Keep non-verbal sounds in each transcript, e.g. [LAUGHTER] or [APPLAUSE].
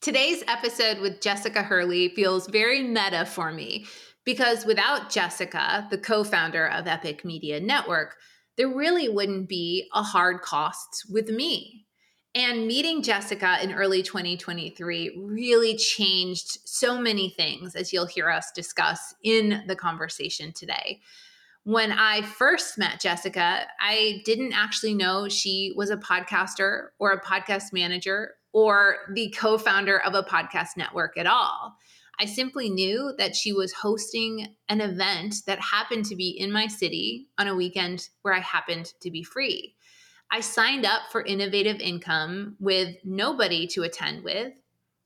Today's episode with Jessica Hurley feels very meta for me because without Jessica, the co founder of Epyc Media Network, there really wouldn't be a hard costs with me. And meeting Jessica in early 2023 really changed so many things, as you'll hear us discuss in the conversation today. When I first met Jessica, I didn't actually know she was a podcaster or a podcast manager or the co founder of a podcast network at all. I simply knew that she was hosting an event that happened to be in my city on a weekend where I happened to be free. I signed up for Innovative Income with nobody to attend with,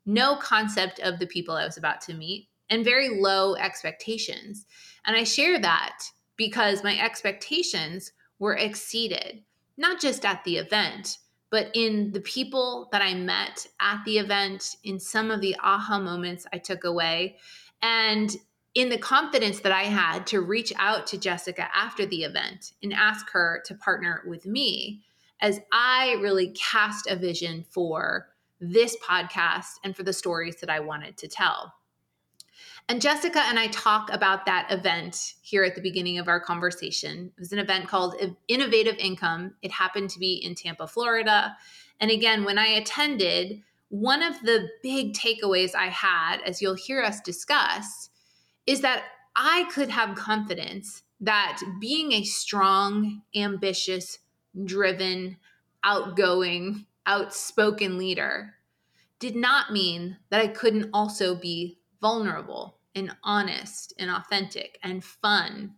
no concept of the people I was about to meet, and very low expectations. And I share that because my expectations were exceeded, not just at the event, but in the people that I met at the event, in some of the aha moments I took away, and in the confidence that I had to reach out to Jessica after the event and ask her to partner with me as I really cast a vision for this podcast and for the stories that I wanted to tell. And Jessica and I talk about that event here at the beginning of our conversation. It was an event called Innovative Income. It happened to be in Tampa, Florida. And again, when I attended, one of the big takeaways I had, as you'll hear us discuss, is that I could have confidence that being a strong, ambitious, driven, outgoing, outspoken leader did not mean that I couldn't also be vulnerable and honest and authentic and fun.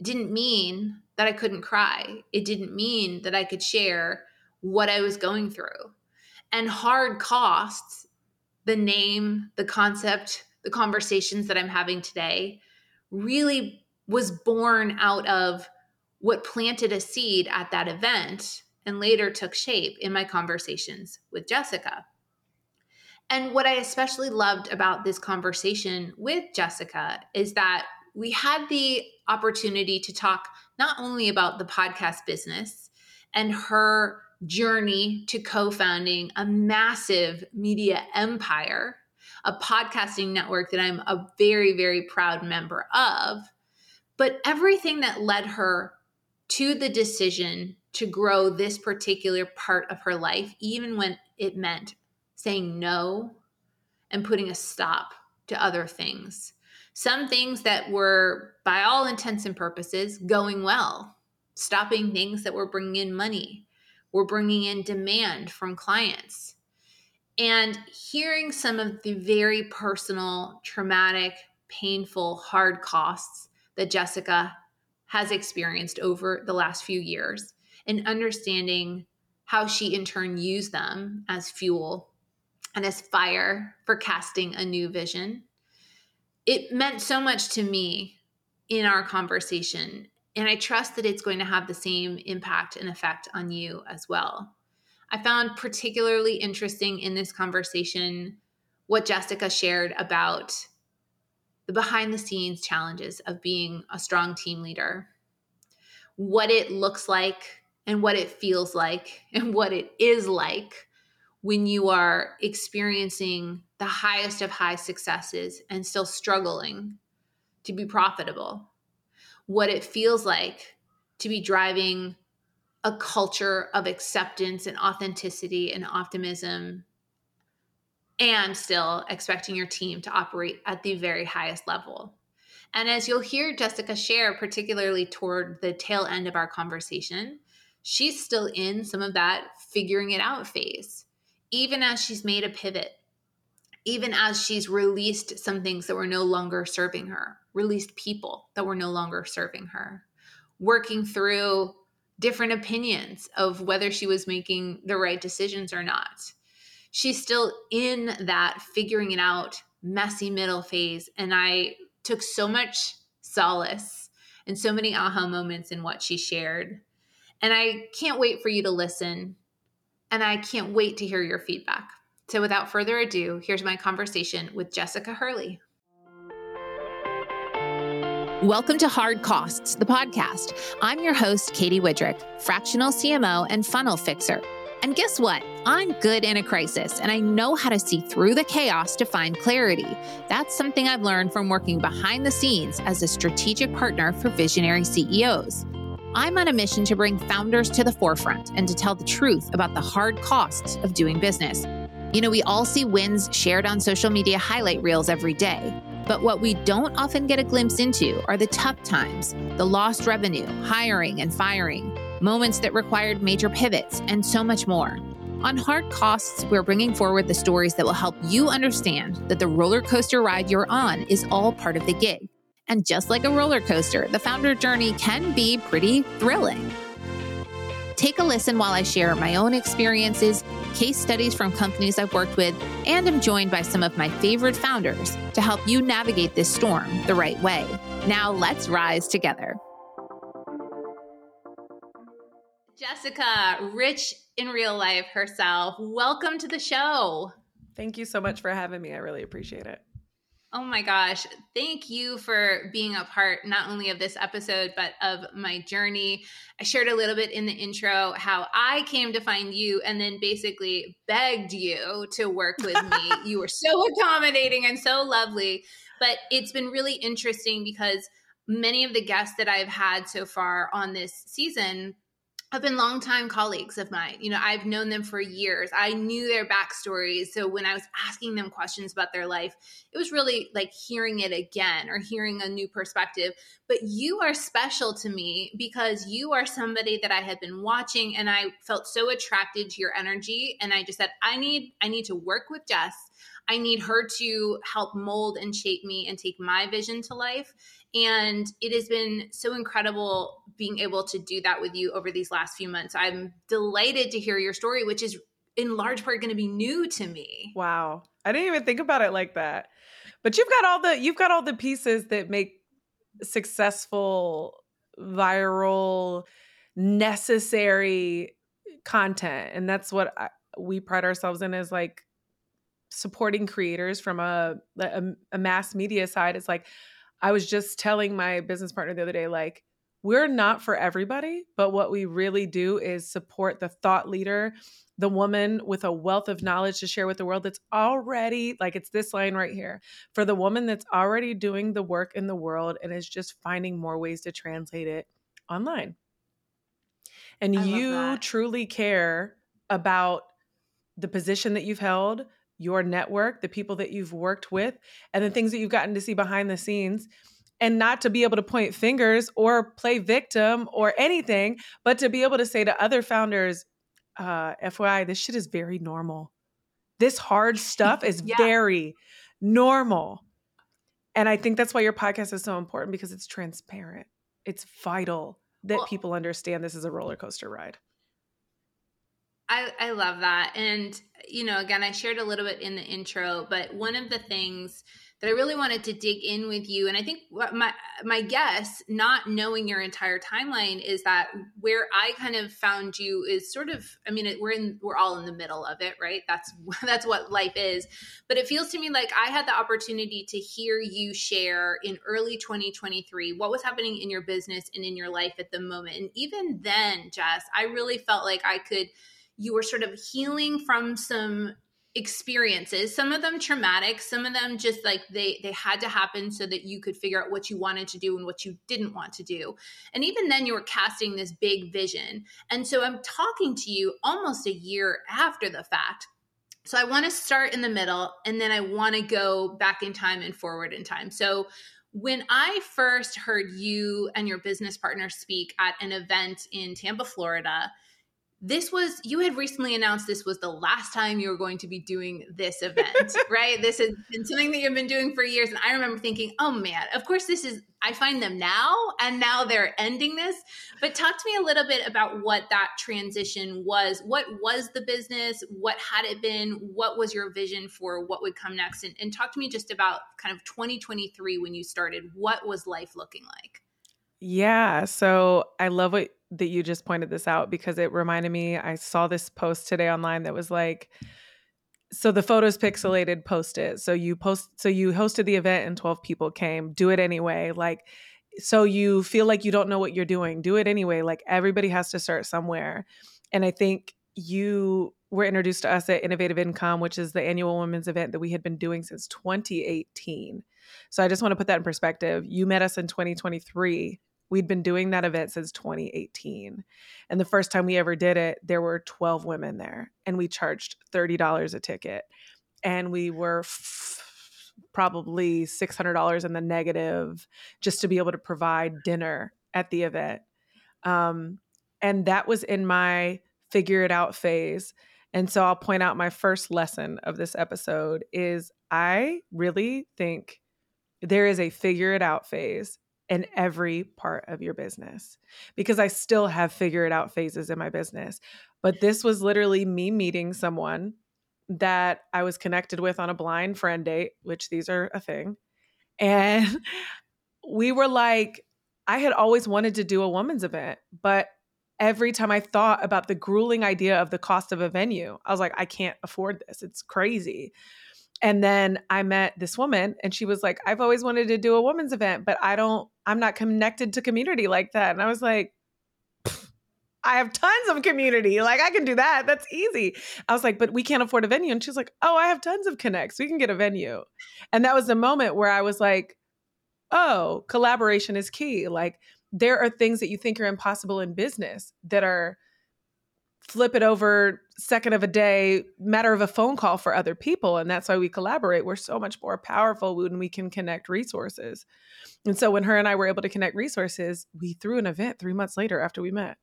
It didn't mean that I couldn't cry. It didn't mean that I could share what I was going through. And hard costs, the name, the concept, the conversations that I'm having today, really was born out of what planted a seed at that event and later took shape in my conversations with Jessica. And what I especially loved about this conversation with Jessica is that we had the opportunity to talk not only about the podcast business and her journey to co founding a massive media empire, a podcasting network that I'm a very, very proud member of, but everything that led her to the decision to grow this particular part of her life, even when it meant saying no and putting a stop to other things. Some things that were, by all intents and purposes, going well, stopping things that were bringing in money, were bringing in demand from clients. And hearing some of the very personal, traumatic, painful, hard costs that Jessica has experienced over the last few years and understanding how she in turn used them as fuel and as fire for casting a new vision. It meant so much to me in our conversation, and I trust that it's going to have the same impact and effect on you as well. I found particularly interesting in this conversation what Jessica shared about the behind the scenes challenges of being a strong team leader, what it looks like and what it feels like and what it is like when you are experiencing the highest of high successes and still struggling to be profitable, what it feels like to be driving a culture of acceptance and authenticity and optimism and still expecting your team to operate at the very highest level. And as you'll hear Jessica share, particularly toward the tail end of our conversation, she's still in some of that figuring it out phase even as she's made a pivot, even as she's released some things that were no longer serving her, released people that were no longer serving her, working through different opinions of whether she was making the right decisions or not. She's still in that figuring it out messy middle phase. And I took so much solace and so many aha moments in what she shared. And I can't wait for you to listen and I can't wait to hear your feedback. So, without further ado, here's my conversation with Jessica Hurley. Welcome to Hard Costs, the podcast. I'm your host, Katy Widrick, fractional CMO and funnel fixer. And guess what? I'm good in a crisis and I know how to see through the chaos to find clarity. That's something I've learned from working behind the scenes as a strategic partner for visionary CEOs. I'm on a mission to bring founders to the forefront and to tell the truth about the hard costs of doing business. You know, we all see wins shared on social media highlight reels every day. But what we don't often get a glimpse into are the tough times, the lost revenue, hiring and firing, moments that required major pivots, and so much more. On Hard Costs, we're bringing forward the stories that will help you understand that the roller coaster ride you're on is all part of the gig. And just like a roller coaster, the founder journey can be pretty thrilling. Take a listen while I share my own experiences, case studies from companies I've worked with, and am joined by some of my favorite founders to help you navigate this storm the right way. Now, let's rise together. Jessica, rich in real life herself, welcome to the show. Thank you so much for having me. I really appreciate it. Oh my gosh. Thank you for being a part not only of this episode, but of my journey. I shared a little bit in the intro how I came to find you and then basically begged you to work with [LAUGHS] me. you were so accommodating and so lovely. But it's been really interesting because many of the guests that I've had so far on this season have been longtime colleagues of mine. You know, I've known them for years. I knew their backstories. So when I was asking them questions about their life, it was really like hearing it again or hearing a new perspective. But you are special to me because you are somebody that I had been watching and I felt so attracted to your energy. And I just said, I need, I need to work with Jess. I need her to help mold and shape me and take my vision to life. And it has been so incredible being able to do that with you over these last few months. I'm delighted to hear your story, which is in large part going to be new to me. Wow. I didn't even think about it like that. But you've got all the you've got all the pieces that make successful viral necessary content and that's what I, we pride ourselves in is like supporting creators from a, a, a mass media side it's like I was just telling my business partner the other day, like, we're not for everybody, but what we really do is support the thought leader, the woman with a wealth of knowledge to share with the world that's already, like, it's this line right here for the woman that's already doing the work in the world and is just finding more ways to translate it online. And I you truly care about the position that you've held, your network, the people that you've worked with, and the things that you've gotten to see behind the scenes. And not to be able to point fingers or play victim or anything, but to be able to say to other founders, uh, FYI, this shit is very normal. This hard [LAUGHS] stuff is yeah. very normal. And I think that's why your podcast is so important because it's transparent. It's vital that well, people understand this is a roller coaster ride. I, I love that. And, you know, again, I shared a little bit in the intro, but one of the things that I really wanted to dig in with you, and I think my my guess, not knowing your entire timeline, is that where I kind of found you is sort of, I mean, we're in, we're all in the middle of it, right? That's [LAUGHS] that's what life is. But it feels to me like I had the opportunity to hear you share in early 2023 what was happening in your business and in your life at the moment, and even then, Jess, I really felt like I could you were sort of healing from some experiences. Some of them traumatic some of them just like they they had to happen so that you could figure out what you wanted to do and what you didn't want to do. And even then you were casting this big vision. And so i'm talking to you almost a year after the fact. So i want to start in the middle and then i want to go back in time and forward in time. So when I first heard you and your business partner speak at an event in Tampa, Florida, this was you had recently announced this was the last time you were going to be doing this [LAUGHS] event right? This has been something that you've been doing for years. And i remember thinking oh man of course this is i find them now and now they're ending this. But talk to me a little bit about what that transition was. What was the business? What had it been? What was your vision for what would come next? And, and talk to me just about kind of 2023 when you started. What was life looking like? Yeah so i love what that you just pointed this out because it reminded me I saw this post today online that was like so the photos pixelated post it so you post so you hosted the event and 12 people came do it anyway like so you feel like you don't know what you're doing do it anyway like everybody has to start somewhere and i think you were introduced to us at Innovative Income, which is the annual women's event that we had been doing since 2018. So I just want to put that in perspective. You met us in 2023. We'd been doing that event since 2018. And the first time we ever did it, there were 12 women there, and we charged $30 a ticket. And we were f- probably $600 in the negative just to be able to provide dinner at the event. Um, and that was in my figure it out phase. And so I'll point out my first lesson of this episode is I really think there is a figure it out phase in every part of your business because I still have figure it out phases in my business. But this was literally me meeting someone that I was connected with on a blind friend date, which these are a thing. And [LAUGHS] we were like, I had always wanted to do a woman's event, but every time I thought about the grueling idea of the cost of a venue, I was like, I can't afford this. It's crazy. And then I met this woman and she was like, I've always wanted to do a women's event, but I don't, I'm not connected to community like that. And I was like, I have tons of community. Like I can do that. That's easy. I was like, but we can't afford a venue. And she's like, oh, I have tons of connects. We can get a venue. And that was the moment where I was like, oh, collaboration is key. Like there are things that you think are impossible in business that are flip it over second of a day matter of a phone call for other people and that's why we collaborate. We're so much more powerful when we can connect resources. And so when her and i were able to connect resources we threw an event three months later after we met.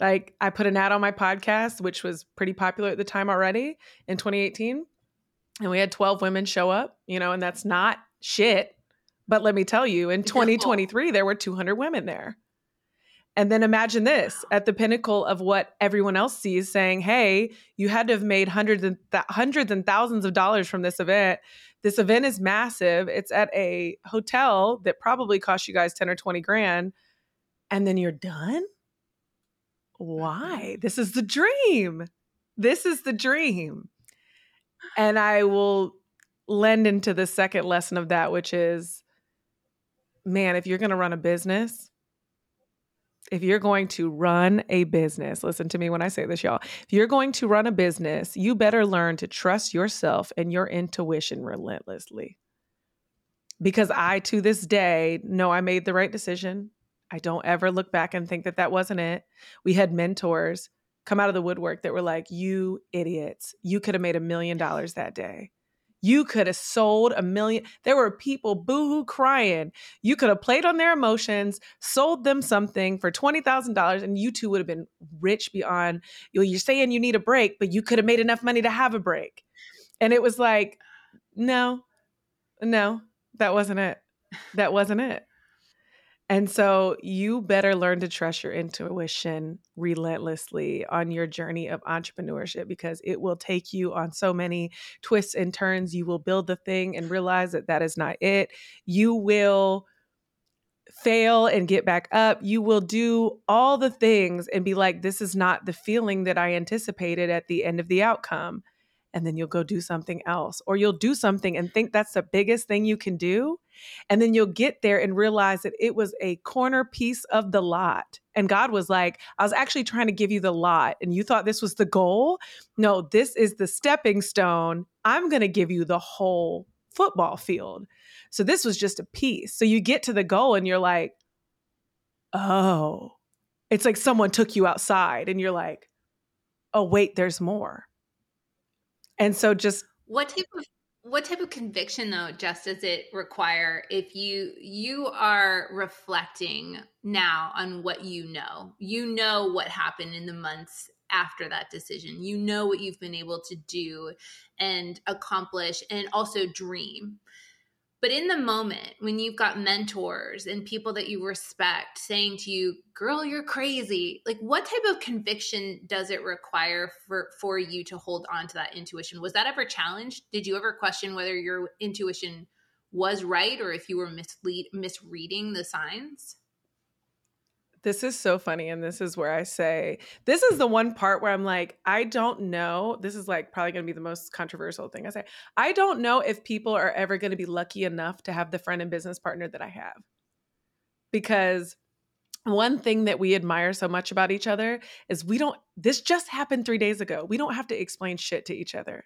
Like i put an ad on my podcast which was pretty popular at the time already in 2018 and we had 12 women show up you know and that's not shit. But let me tell you, in 2023, there were 200 women there. And then imagine this at the pinnacle of what everyone else sees saying, hey, you had to have made hundreds and th- hundreds and thousands of dollars from this event. This event is massive. It's at a hotel that probably cost you guys 10 or 20 grand. And then you're done? Why? This is the dream. This is the dream. And I will lend into the second lesson of that, which is man, if you're going to run a business, if you're going to run a business, listen to me when I say this, y'all. If you're going to run a business, you better learn to trust yourself and your intuition relentlessly. Because I, to this day, know I made the right decision. I don't ever look back and think that that wasn't it. We had mentors come out of the woodwork that were like, you idiots, you could have made a million dollars that day. You could have sold a million. There were people boohoo crying. You could have played on their emotions, sold them something for $20,000, and you two would have been rich beyond. You're saying you need a break, but you could have made enough money to have a break. And it was like, no, no, that wasn't it. That wasn't it. And so you better learn to trust your intuition relentlessly on your journey of entrepreneurship because it will take you on so many twists and turns. You will build the thing and realize that that is not it. You will fail and get back up. You will do all the things and be like, this is not the feeling that I anticipated at the end of the outcome. And then you'll go do something else, or you'll do something and think that's the biggest thing you can do and then you'll get there and realize that it was a corner piece of the lot. And God was like, I was actually trying to give you the lot. And you thought this was the goal? No, this is the stepping stone. I'm going to give you the whole football field. So this was just a piece. So you get to the goal and you're like, oh, it's like someone took you outside and you're like, oh, wait, there's more. And so just what type of what type of conviction though just does it require if you you are reflecting now on what you know? You know what happened in the months after that decision. You know what you've been able to do and accomplish and also dream but in the moment, when you've got mentors and people that you respect saying to you, girl, you're crazy, like what type of conviction does it require for, for you to hold on to that intuition? Was that ever challenged? Did you ever question whether your intuition was right or if you were mislead misreading the signs? This is so funny. And this is where I say, this is the one part where I'm like, I don't know. This is like probably going to be the most controversial thing I say. I don't know if people are ever going to be lucky enough to have the friend and business partner that I have. Because one thing that we admire so much about each other is we don't this just happened 3 days ago. We don't have to explain shit to each other.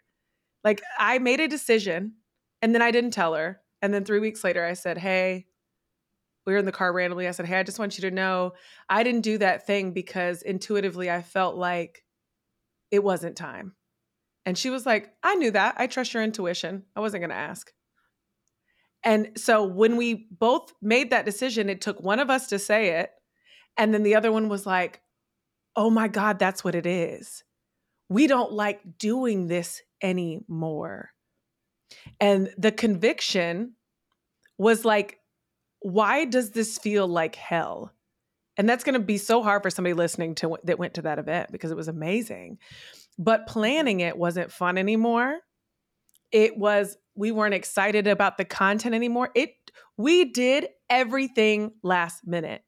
Like I made a decision and then I didn't tell her. And then 3 weeks later I said, "Hey, we were in the car randomly. I said, Hey, I just want you to know I didn't do that thing because intuitively I felt like it wasn't time. And she was like, I knew that. I trust your intuition. I wasn't going to ask. And so when we both made that decision, it took one of us to say it. And then the other one was like, oh my God, that's what it is. We don't like doing this anymore. And the conviction was like, why does this feel like hell? And that's going to be so hard for somebody listening to that went to that event because it was amazing. But planning it wasn't fun anymore. It was we weren't excited about the content anymore. It we did everything last minute.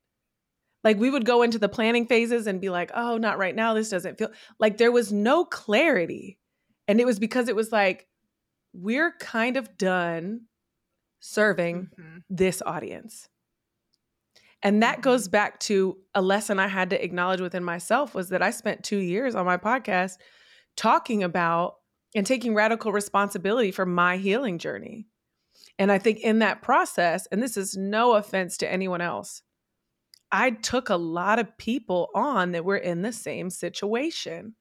Like we would go into the planning phases and be like, "Oh, not right now. This doesn't feel like there was no clarity." And it was because it was like we're kind of done serving mm-hmm. this audience. And that goes mm-hmm. back to a lesson I had to acknowledge within myself was that I spent 2 years on my podcast talking about and taking radical responsibility for my healing journey. And I think in that process, and this is no offense to anyone else, I took a lot of people on that were in the same situation.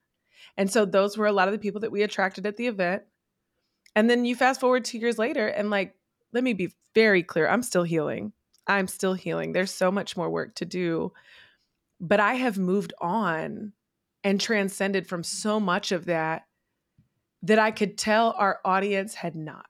And so those were a lot of the people that we attracted at the event. And then you fast forward two years later, and like let me be very clear I'm still healing. I'm still healing. There's so much more work to do. But I have moved on and transcended from so much of that that I could tell our audience had not.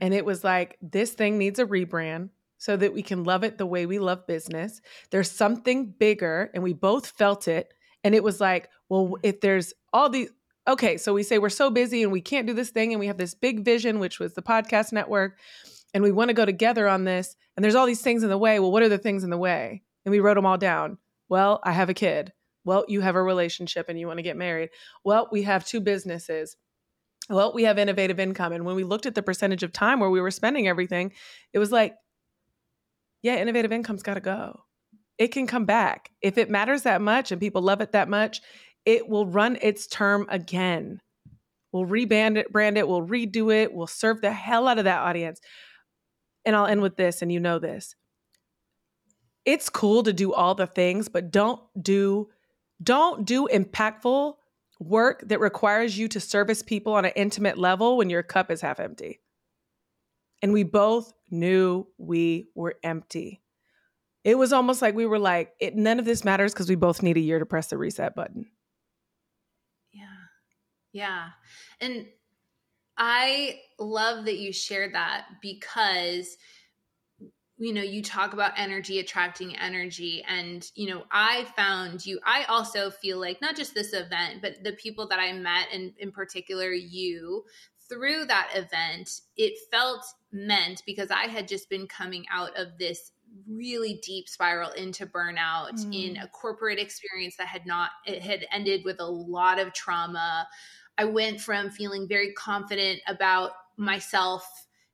And it was like, this thing needs a rebrand so that we can love it the way we love business. There's something bigger, and we both felt it. And it was like, well, if there's all these, okay, so we say we're so busy and we can't do this thing and we have this big vision, which was the podcast network, and we want to go together on this. And there's all these things in the way. Well, what are the things in the way? And we wrote them all down. Well, I have a kid. Well, you have a relationship and you want to get married. Well, we have two businesses. Well, we have innovative income. And when we looked at the percentage of time where we were spending everything, it was like, yeah, innovative income's got to go. It can come back. If it matters that much and people love it that much, it will run its term again. We'll rebrand it, brand it, we'll redo it, we'll serve the hell out of that audience. And I'll end with this, and you know this. It's cool to do all the things, but don't do don't do impactful work that requires you to service people on an intimate level when your cup is half empty. And we both knew we were empty. It was almost like we were like, it, none of this matters because we both need a year to press the reset button. Yeah. And I love that you shared that because you know you talk about energy attracting energy and you know i found you i also feel like not just this event but the people that i met and in particular you through that event it felt meant because i had just been coming out of this really deep spiral into burnout mm. in a corporate experience that had not it had ended with a lot of trauma I went from feeling very confident about myself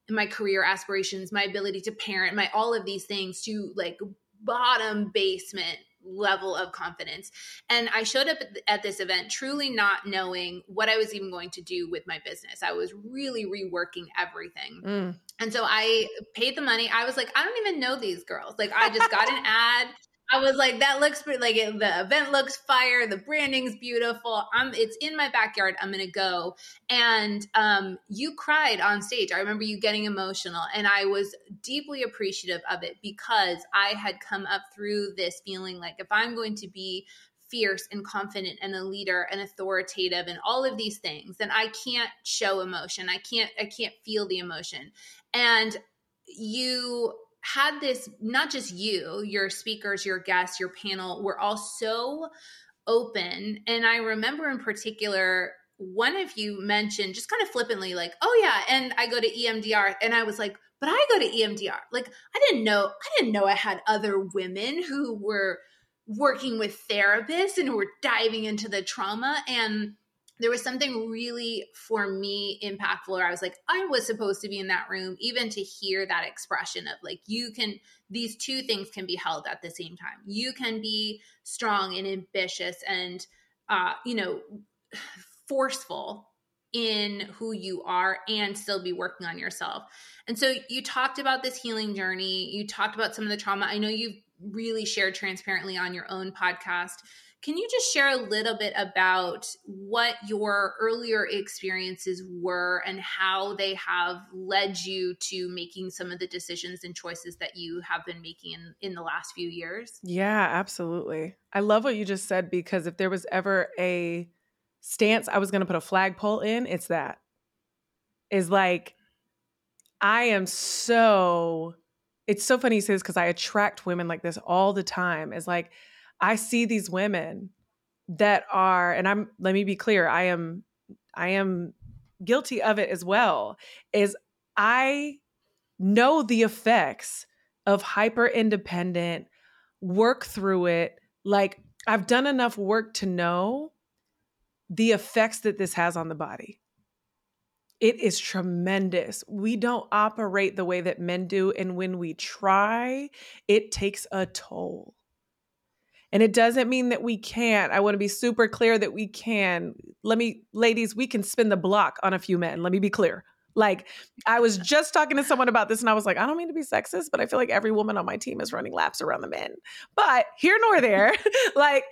and my career aspirations, my ability to parent, my all of these things to like bottom basement level of confidence. And I showed up at this event truly not knowing what I was even going to do with my business. I was really reworking everything. Mm. And so I paid the money. I was like, I don't even know these girls. Like, I just got an [LAUGHS] ad. I was like, that looks like it, the event looks fire. The branding's beautiful. I'm, it's in my backyard. I'm gonna go. And um, you cried on stage. I remember you getting emotional, and I was deeply appreciative of it because I had come up through this feeling like if I'm going to be fierce and confident and a leader and authoritative and all of these things, then I can't show emotion. I can't. I can't feel the emotion. And you had this not just you, your speakers, your guests, your panel were all so open. And I remember in particular, one of you mentioned just kind of flippantly, like, oh yeah, and I go to EMDR. And I was like, but I go to EMDR. Like, I didn't know, I didn't know I had other women who were working with therapists and who were diving into the trauma. And there was something really for me impactful where I was like, I was supposed to be in that room, even to hear that expression of like, you can, these two things can be held at the same time. You can be strong and ambitious and, uh, you know, forceful in who you are and still be working on yourself. And so you talked about this healing journey. You talked about some of the trauma. I know you've really shared transparently on your own podcast. Can you just share a little bit about what your earlier experiences were and how they have led you to making some of the decisions and choices that you have been making in, in the last few years? Yeah, absolutely. I love what you just said because if there was ever a stance I was going to put a flagpole in, it's that. Is like, I am so, it's so funny you say this because I attract women like this all the time. Is like, I see these women that are, and I'm, let me be clear, I am, I am guilty of it as well, is I know the effects of hyper independent, work through it. Like I've done enough work to know the effects that this has on the body. It is tremendous. We don't operate the way that men do. And when we try, it takes a toll. And it doesn't mean that we can't. I want to be super clear that we can. Let me, ladies, we can spin the block on a few men. Let me be clear. Like, I was just talking to someone about this and I was like, I don't mean to be sexist, but I feel like every woman on my team is running laps around the men. But here nor there, [LAUGHS] [LAUGHS] like,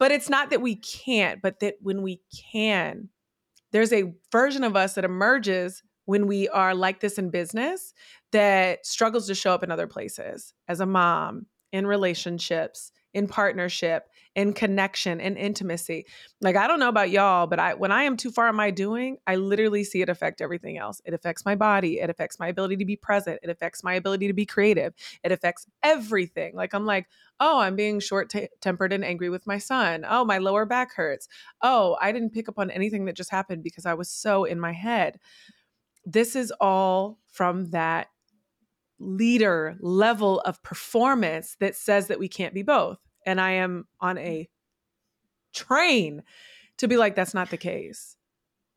but it's not that we can't, but that when we can, there's a version of us that emerges when we are like this in business that struggles to show up in other places as a mom, in relationships, in partnership, in connection, in intimacy. Like I don't know about y'all, but I when I am too far in my doing, I literally see it affect everything else. It affects my body, it affects my ability to be present, it affects my ability to be creative. It affects everything. Like I'm like, "Oh, I'm being short-tempered and angry with my son. Oh, my lower back hurts. Oh, I didn't pick up on anything that just happened because I was so in my head." This is all from that leader level of performance that says that we can't be both. And I am on a train to be like, that's not the case.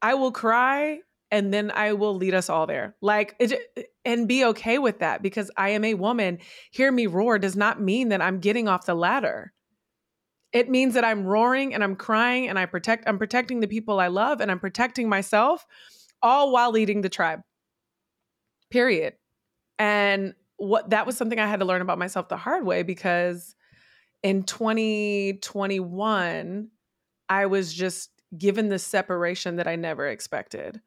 I will cry and then I will lead us all there. Like, it, and be okay with that because I am a woman. Hear me roar does not mean that I'm getting off the ladder. It means that I'm roaring and I'm crying and I protect, I'm protecting the people I love and I'm protecting myself all while leading the tribe. Period. And what that was something I had to learn about myself the hard way because in 2021, I was just given the separation that I never expected.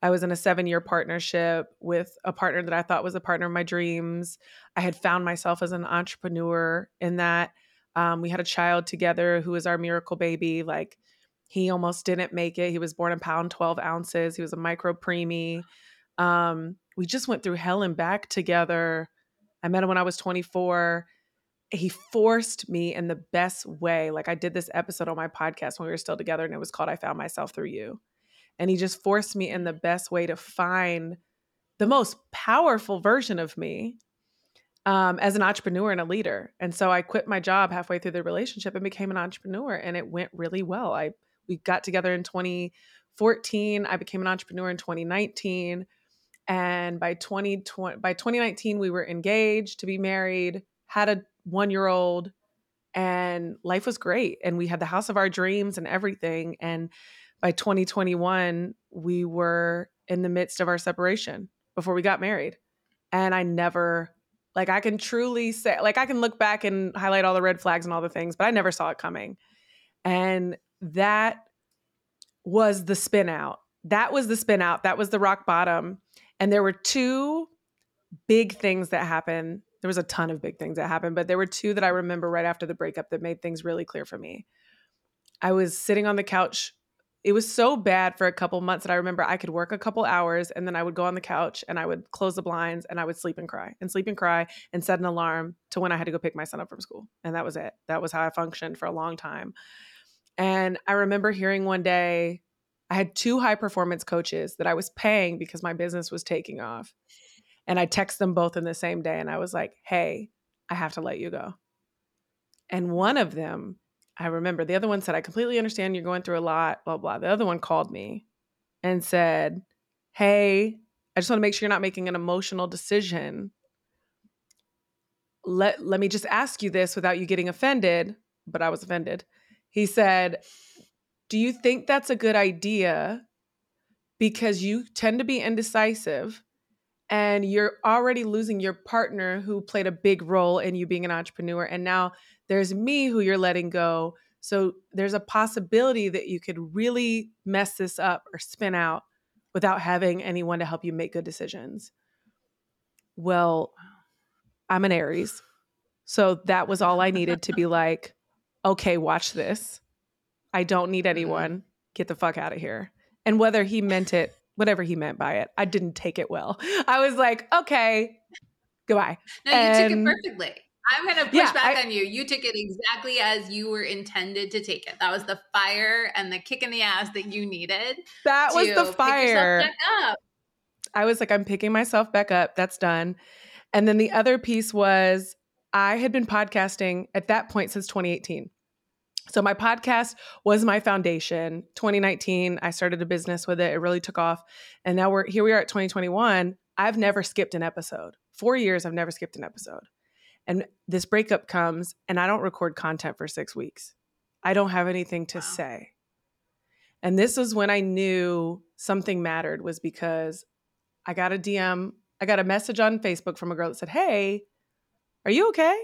I was in a seven year partnership with a partner that I thought was a partner of my dreams. I had found myself as an entrepreneur in that. Um, we had a child together who was our miracle baby. Like, he almost didn't make it. He was born a pound, 12 ounces. He was a micro preemie. Um, we just went through hell and back together. I met him when I was 24. He forced me in the best way. Like I did this episode on my podcast when we were still together, and it was called I Found Myself Through You. And he just forced me in the best way to find the most powerful version of me um, as an entrepreneur and a leader. And so I quit my job halfway through the relationship and became an entrepreneur, and it went really well. I we got together in 2014. I became an entrepreneur in 2019 and by 2020 by 2019 we were engaged to be married had a one year old and life was great and we had the house of our dreams and everything and by 2021 we were in the midst of our separation before we got married. And i never like i can truly say like i can look back and highlight all the red flags and all the things but i never saw it coming. And that was the spin out that was the spin out that was the rock bottom and there were two big things that happened. There was a ton of big things that happened, but there were two that I remember right after the breakup that made things really clear for me. I was sitting on the couch. It was so bad for a couple months that I remember I could work a couple hours and then I would go on the couch and I would close the blinds and I would sleep and cry and sleep and cry and set an alarm to when I had to go pick my son up from school. And that was it. That was how I functioned for a long time. And I remember hearing one day I had two high performance coaches that I was paying because my business was taking off. And I texted them both in the same day and I was like, hey, I have to let you go. And one of them, I remember the other one said, I completely understand you're going through a lot, blah, blah. The other one called me and said, Hey, I just want to make sure you're not making an emotional decision. Let, let me just ask you this without you getting offended, but I was offended. He said, Do you think that's a good idea? Because you tend to be indecisive and you're already losing your partner who played a big role in you being an entrepreneur. And now there's me who you're letting go. So there's a possibility that you could really mess this up or spin out without having anyone to help you make good decisions. Well, I'm an Aries. So that was all I needed to be like, okay, watch this. I don't need mm-hmm. anyone. Get the fuck out of here. And whether he meant it, whatever he meant by it, I didn't take it well. [LAUGHS] I was like, okay, goodbye. No, you and, took it perfectly. I'm going to push yeah, back I, on you. You took it exactly as you were intended to take it. That was the fire and the kick in the ass that you needed. That was the fire. I was like, I'm picking myself back up. That's done. And then the other piece was I had been podcasting at that point since 2018. So my podcast was my foundation. 2019, I started a business with it. It really took off. And now we're here we are at 2021. I've never skipped an episode. 4 years I've never skipped an episode. And this breakup comes and I don't record content for 6 weeks. I don't have anything to wow. say. And this was when I knew something mattered was because I got a DM, I got a message on Facebook from a girl that said, "Hey, are you okay?"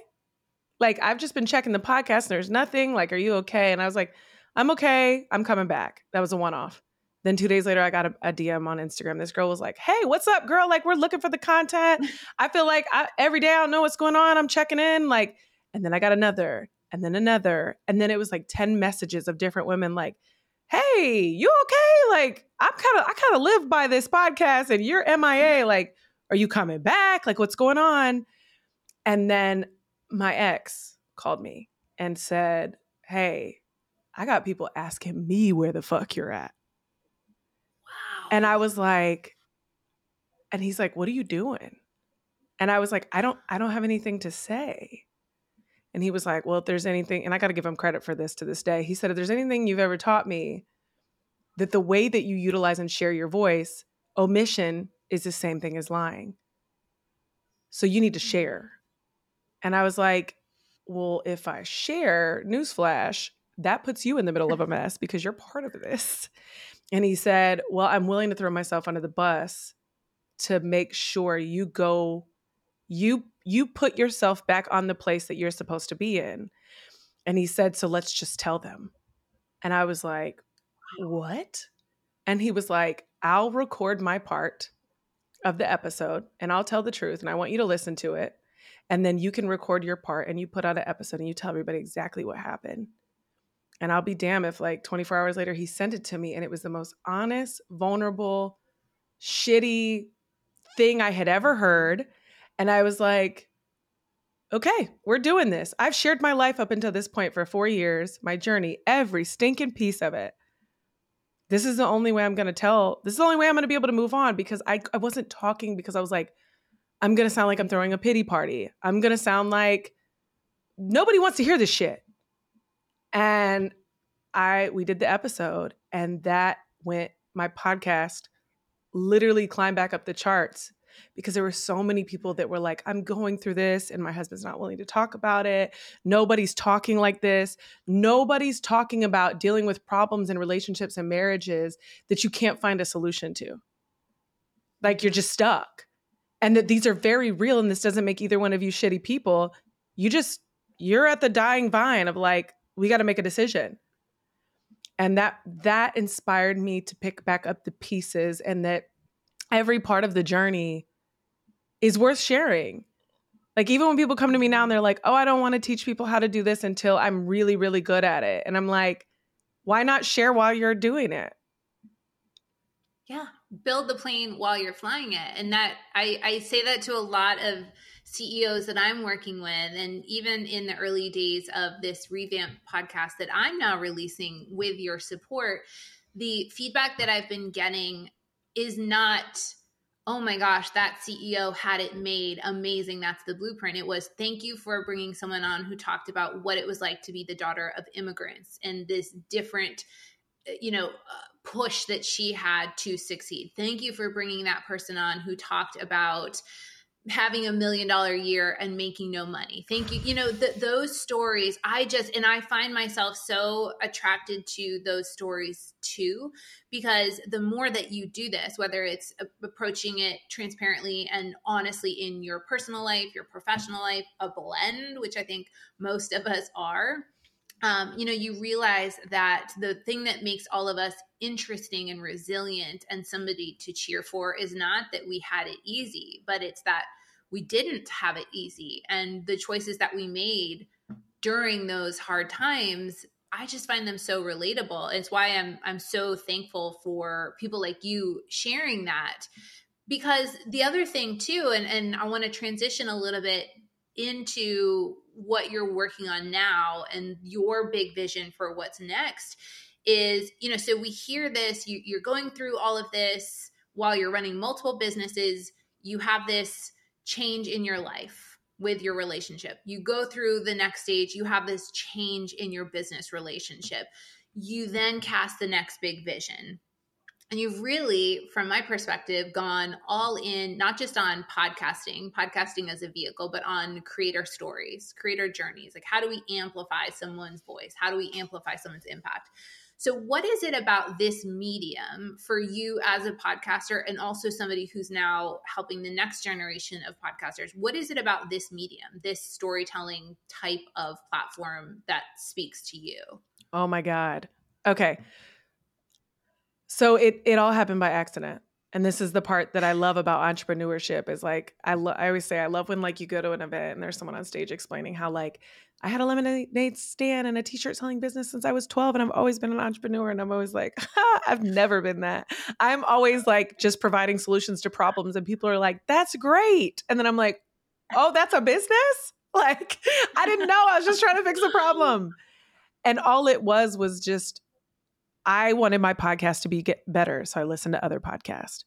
Like, I've just been checking the podcast and there's nothing. Like, are you okay? And I was like, I'm okay. I'm coming back. That was a one off. Then two days later, I got a, a, DM on Instagram. This girl was like, Hey, what's up, girl? Like, we're looking for the content. [LAUGHS] I feel like I, every day I don't know what's going on. I'm checking in. Like, and then I got another, and then another. And then it was like 10 messages of different women, like, Hey, you okay? Like, I'm kind of, I kind of live by this podcast and you're MIA. Like, are you coming back? Like, what's going on? And then my ex called me and said, Hey, I got people asking me where the fuck you're at. Wow. And I was like, and he's like, What are you doing? And I was like, I don't, I don't have anything to say. And he was like, Well, if there's anything, and I got to give him credit for this to this day. He said, If there's anything you've ever taught me, that the way that you utilize and share your voice, omission is the same thing as lying. So you need to mm. share. And I was like, well, if I share, newsflash, that puts you in the middle of a mess because you're part of this. And he said, well, I'm willing to throw myself under the bus to make sure you go you you put yourself back on the place that you're supposed to be in. And he said, so let's just tell them. And I was like, what? And he was like, I'll record my part of the episode and I'll tell the truth and I want you to listen to it and then you can record your part and you put out an episode and you tell everybody exactly what happened. And i'll be damned if like 24 hours later he sent it to me and it was the most honest vulnerable shitty thing i had ever heard. And i was like okay we're doing this. I've shared my life up until this point for four years my journey every stinking piece of it. This is the only way i'm going to tell this is the only way i'm going to be able to move on because I, I wasn't talking because i was like I'm going to sound like I'm throwing a pity party. I'm going to sound like nobody wants to hear this shit. And I we did the episode and that went my podcast literally climbed back up the charts because there were so many people that were like I'm going through this and my husband's not willing to talk about it. Nobody's talking like this. Nobody's talking about dealing with problems in relationships and marriages that you can't find a solution to. Like you're just stuck and that these are very real and this doesn't make either one of you shitty people you just you're at the dying vine of like we got to make a decision. And that that inspired me to pick back up the pieces and that every part of the journey is worth sharing. Like even when people come to me now and they're like oh i don't want to teach people how to do this until i'm really really good at it. And i'm like why not share while you're doing it? Yeah build the plane while you're flying it and that i i say that to a lot of ceos that i'm working with and even in the early days of this revamped podcast that i'm now releasing with your support the feedback that i've been getting is not oh my gosh, that CEO had it made amazing. That's the blueprint. It was thank you for bringing someone on who talked about what it was like to be the daughter of immigrants and this different, uh, you know, uh, push that she had to succeed. Thank you for bringing that person on who talked about having a million dollar year and making no money. Thank you. You know, th- those stories, I just, and I find myself so attracted to those stories too, because the more that you do this, whether it's approaching it transparently and honestly in your personal life, your professional life, a blend, which I think most of us are. Um, you know, you realize that the thing that makes all of us interesting and resilient and somebody to cheer for is not that we had it easy, but it's that we didn't have it easy. And the choices that we made during those hard times, I just find them so relatable. It's why I'm I'm so thankful for people like you sharing that. Because the other thing too, and, and I want to transition a little bit into what you're working on now and your big vision for what's next is you know so we hear this you, you're going through all of this while you're running multiple businesses. You have this change in your life with your relationship. You go through the next stage. You have this change in your business relationship. You then cast the next big vision and you've really from my perspective gone all in not just on podcasting podcasting as a vehicle but on creator stories creator journeys like how do we amplify someone's voice how do we amplify someone's impact so, what is it about this medium for you as a podcaster and also somebody who's now helping the next generation of podcasters? What is it about this medium, this storytelling type of platform that speaks to you? Oh my God. Okay. So it it all happened by accident. And this is the part that I love about entrepreneurship is like I lo- I always say I love when like you go to an event and there's someone on stage explaining how like I had a lemonade stand and a t-shirt selling business since I was 12 and I've always been an entrepreneur and I'm always like [LAUGHS] I've never been that. I'm always like just providing solutions to problems and people are like that's great. And then I'm like oh that's a business? [LAUGHS] Like I didn't know I was just trying to fix a problem. And all it was was just I wanted my podcast to be get better, so I listened to other podcasts.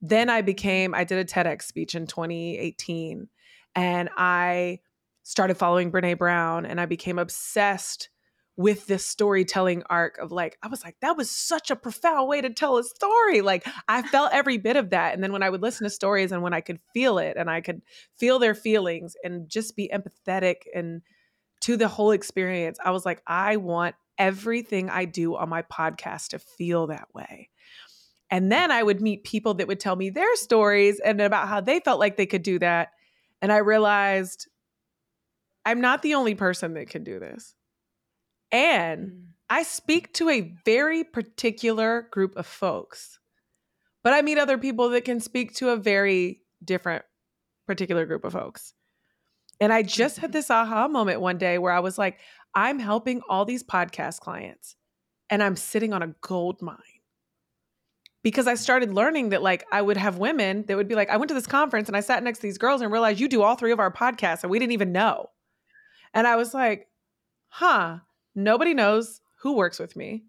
Then I became I did a TEDx speech in 2018 and I started following Brené Brown and I became obsessed with this storytelling arc of like I was like that was such a profound way to tell a story like I felt every bit of that and then when I would listen to stories and when I could feel it and I could feel their feelings and just be empathetic and to the whole experience I was like I want everything I do on my podcast to feel that way. And then I would meet people that would tell me their stories and about how they felt like they could do that. And I realized I'm not the only person that can do this. And mm. I speak to a very particular group of folks, but I meet other people that can speak to a very different particular group of folks. And I just had [LAUGHS] this aha moment one day where I was like, I'm helping all these podcast clients and I'm sitting on a gold mine. Because I started learning that, like, I would have women that would be like, I went to this conference and I sat next to these girls and realized you do all three of our podcasts and we didn't even know. And I was like, huh, nobody knows who works with me.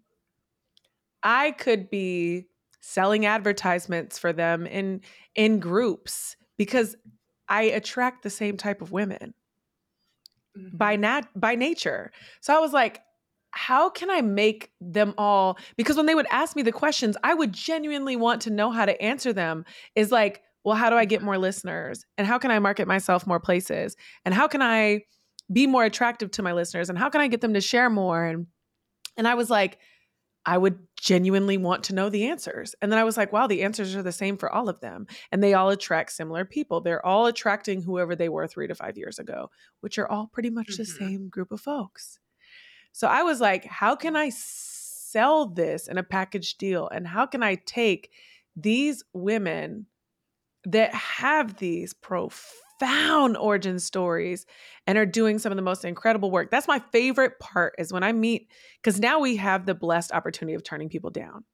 I could be selling advertisements for them in in groups because I attract the same type of women mm-hmm. by nat by nature. So I was like, how can I make them all? Because when they would ask me the questions, I would genuinely want to know how to answer them. Is like, well, how do I get more listeners? And how can I market myself more places? And how can I be more attractive to my listeners? And how can I get them to share more? And and I was like, I would genuinely want to know the answers. And then I was like, wow, the answers are the same for all of them. And they all attract similar people. They're all attracting whoever they were three to five years ago, which are all pretty much mm-hmm. the same group of folks. So I was like, how can I sell this in a package deal? And how can I take these women that have these profound profound origin stories and are doing some of the most incredible work. That's my favorite part is when I meet cuz now we have the blessed opportunity of turning people down.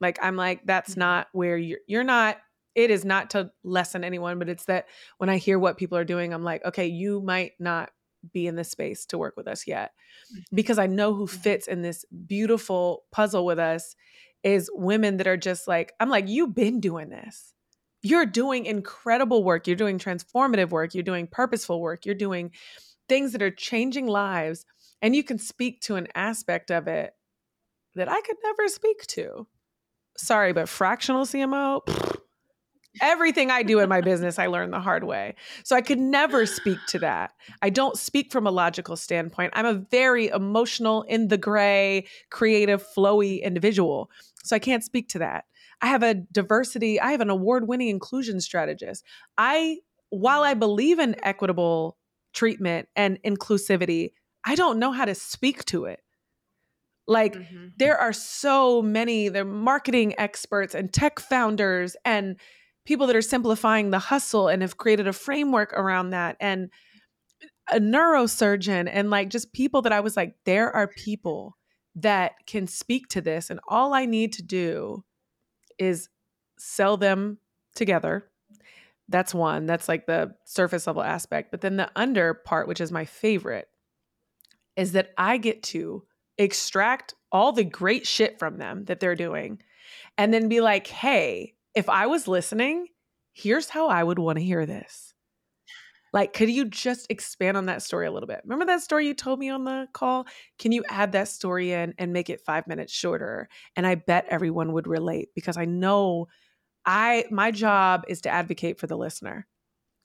Like I'm like that's mm-hmm. not where you're you're not it is not to lessen anyone, but it's that when I hear what people are doing, I'm like, okay, you might not be in this space to work with us yet. Mm-hmm. Because I know who fits in this beautiful puzzle with us is women that are just like, I'm like, you've been doing this you're doing incredible work. You're doing transformative work. You're doing purposeful work. You're doing things that are changing lives. And you can speak to an aspect of it that I could never speak to. Sorry, but fractional CMO, everything I do in my business, I learned the hard way. So I could never speak to that. I don't speak from a logical standpoint. I'm a very emotional, in the gray, creative, flowy individual. So I can't speak to that. I have a diversity, I have an award winning inclusion strategist. I, while I believe in equitable treatment and inclusivity, I don't know how to speak to it. Like mm-hmm. there are so many, they're marketing experts and tech founders and people that are simplifying the hustle and have created a framework around that and a neurosurgeon and like just people that I was like, there are people that can speak to this. And all I need to do is sell them together. That's one. That's like the surface level aspect. But then the under part, which is my favorite, is that I get to extract all the great shit from them that they're doing and then be like, hey, if I was listening, here's how I would want to hear this. Like, could you just expand on that story a little bit? Remember that story you told me on the call? Can you add that story in and make it five minutes shorter? And I bet everyone would relate because I know I my job is to advocate for the listener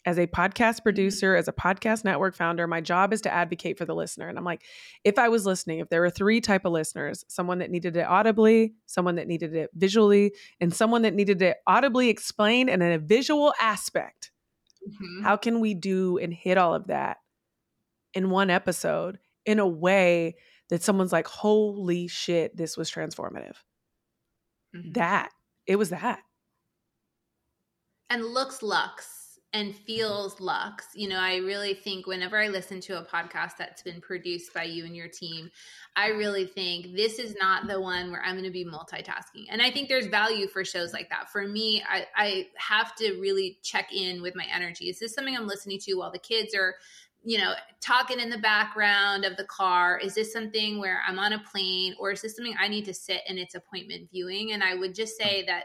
as a podcast mm-hmm. producer, as a podcast network founder, my job is to advocate for the listener. And I'm like, if I was listening, if there were three type of listeners, someone that needed it audibly, someone that needed it visually, and someone that needed it audibly explained and in a visual aspect, mm-hmm. how can we do and hit all of that in one episode in a way that someone's like, holy shit, this was transformative? Mm-hmm. That, it was that. And looks lux and feels Lux. You know, I really think whenever I listen to a podcast that's been produced by you and your team, I really think this is not the one where I'm going to be multitasking. And I think there's value for shows like that. For me, I, I have to really check in with my energy. Is this something I'm listening to while the kids are you know, talking in the background of the car? Is this something where I'm on a plane or is this something I need to sit and it's appointment viewing? And I would just say that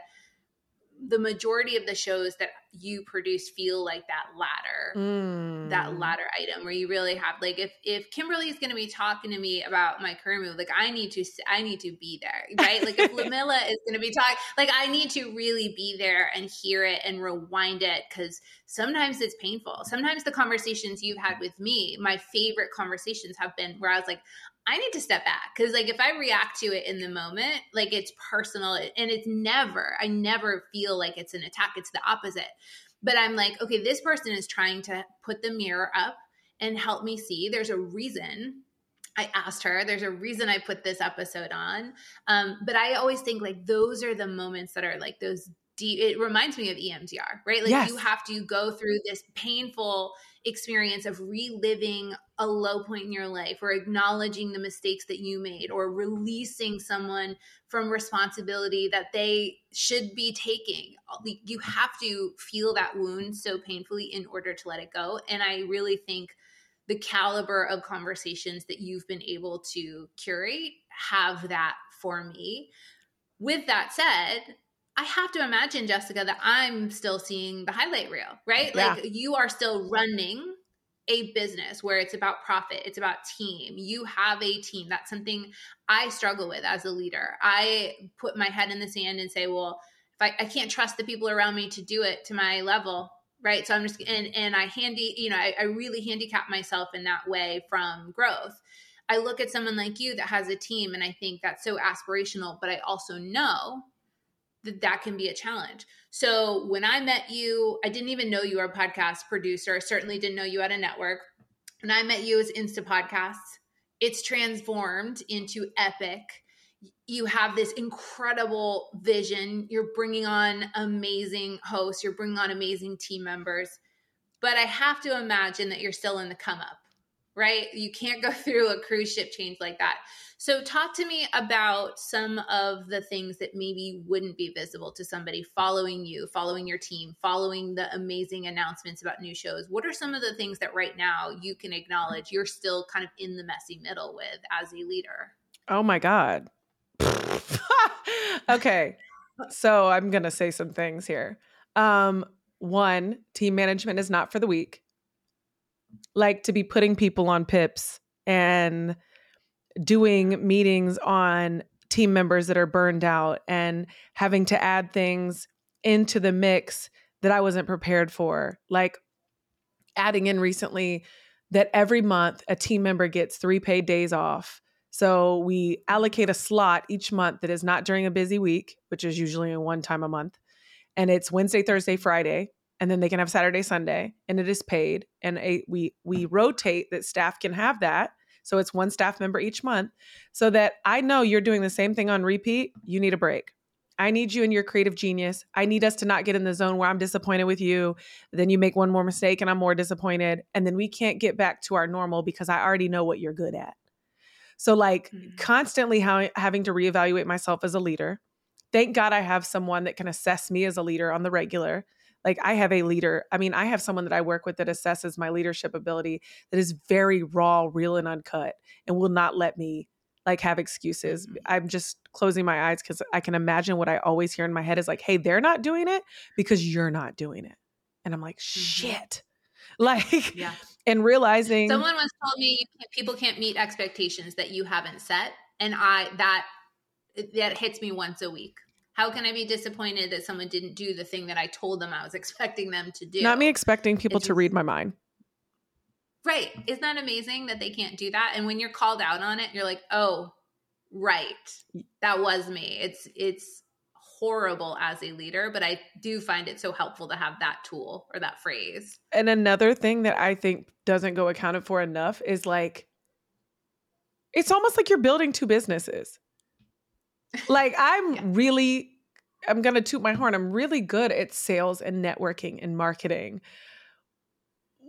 the majority of the shows that you produce feel like that ladder mm. that ladder item where you really have like if if kimberly is going to be talking to me about my career move like i need to i need to be there right like if [LAUGHS] lamilla is going to be talking like i need to really be there and hear it and rewind it because sometimes it's painful sometimes the conversations you've had with me my favorite conversations have been where i was like I need to step back because, like, if I react to it in the moment, like it's personal and it's never, I never feel like it's an attack. It's the opposite. But I'm like, okay, this person is trying to put the mirror up and help me see. There's a reason I asked her. There's a reason I put this episode on. Um, but I always think like those are the moments that are like those deep. It reminds me of EMDR, right? Like yes. you have to go through this painful experience of reliving a low point in your life or acknowledging the mistakes that you made or releasing someone from responsibility that they should be taking. You have to feel that wound so painfully in order to let it go. And I really think the caliber of conversations that you've been able to curate have that for me. With that said, I have to imagine, Jessica, that I'm still seeing the highlight reel, right? Yeah. Like you are still running a business where it's about profit, it's about team. You have a team. That's something I struggle with as a leader. I put my head in the sand and say, well, if I, I can't trust the people around me to do it to my level, right? So I'm just and and I handy, you know, I, I really handicap myself in that way from growth. I look at someone like you that has a team and I think that's so aspirational, but I also know that that can be a challenge. So when I met you, I didn't even know you were a podcast producer. I certainly didn't know you had a network. When I met you as Insta Podcasts, it's transformed into Epyc. You have this incredible vision. You're bringing on amazing hosts. You're bringing on amazing team members. But I have to imagine that you're still in the come up, right? You can't go [LAUGHS] through a cruise ship change like that. So, talk to me about some of the things that maybe wouldn't be visible to somebody following you, following your team, following the amazing announcements about new shows. What are some of the things that right now you can acknowledge you're still kind of in the messy middle with as a leader? Oh my God. [LAUGHS] okay. So, I'm going to say some things here. Um, one, team management is not for the weak. Like to be putting people on pips and doing meetings on team members that are burned out and having to add things into the mix that I wasn't prepared for. Like adding in recently that every month a team member gets three paid days off. So we allocate a slot each month that is not during a busy week, which is usually one time a month. And it's Wednesday, Thursday, Friday. And then they can have Saturday, Sunday, and it is paid. And a, we we rotate that staff can have that. So it's one staff member each month so that I know you're doing the same thing on repeat. You need a break. I need you and your creative genius. I need us to not get in the zone where I'm disappointed with you. Then you make one more mistake and I'm more disappointed. And then we can't get back to our normal because I already know what you're good at. So, like, mm-hmm. constantly how, having to reevaluate myself as a leader. Thank God I have someone that can assess me as a leader on the regular. Like, I have a leader. I mean, I have someone that I work with that assesses my leadership ability that is very raw, real, and uncut and will not let me like have excuses. Mm-hmm. I'm just closing my eyes because I can imagine what I always hear in my head is like, hey, they're not doing it because you're not doing it. And I'm like, mm-hmm. shit. [LAUGHS] Like, yeah. and realizing someone once told me people can't meet expectations that you haven't set. And I, that, that hits me once a week. How can I be disappointed that someone didn't do the thing that I told them I was [LAUGHS] expecting them to do? Not me expecting people it's to read my mind. Right. Isn't that amazing that they can't do that? And when you're called out on it, you're like, oh, right. That was me. It's it's horrible as a leader, but I do find it so helpful to have that tool or that phrase. And another thing that I think doesn't go accounted for enough is like it's almost like you're building two businesses. Like I'm yeah. really I'm going to toot my horn. I'm really good at sales and networking and marketing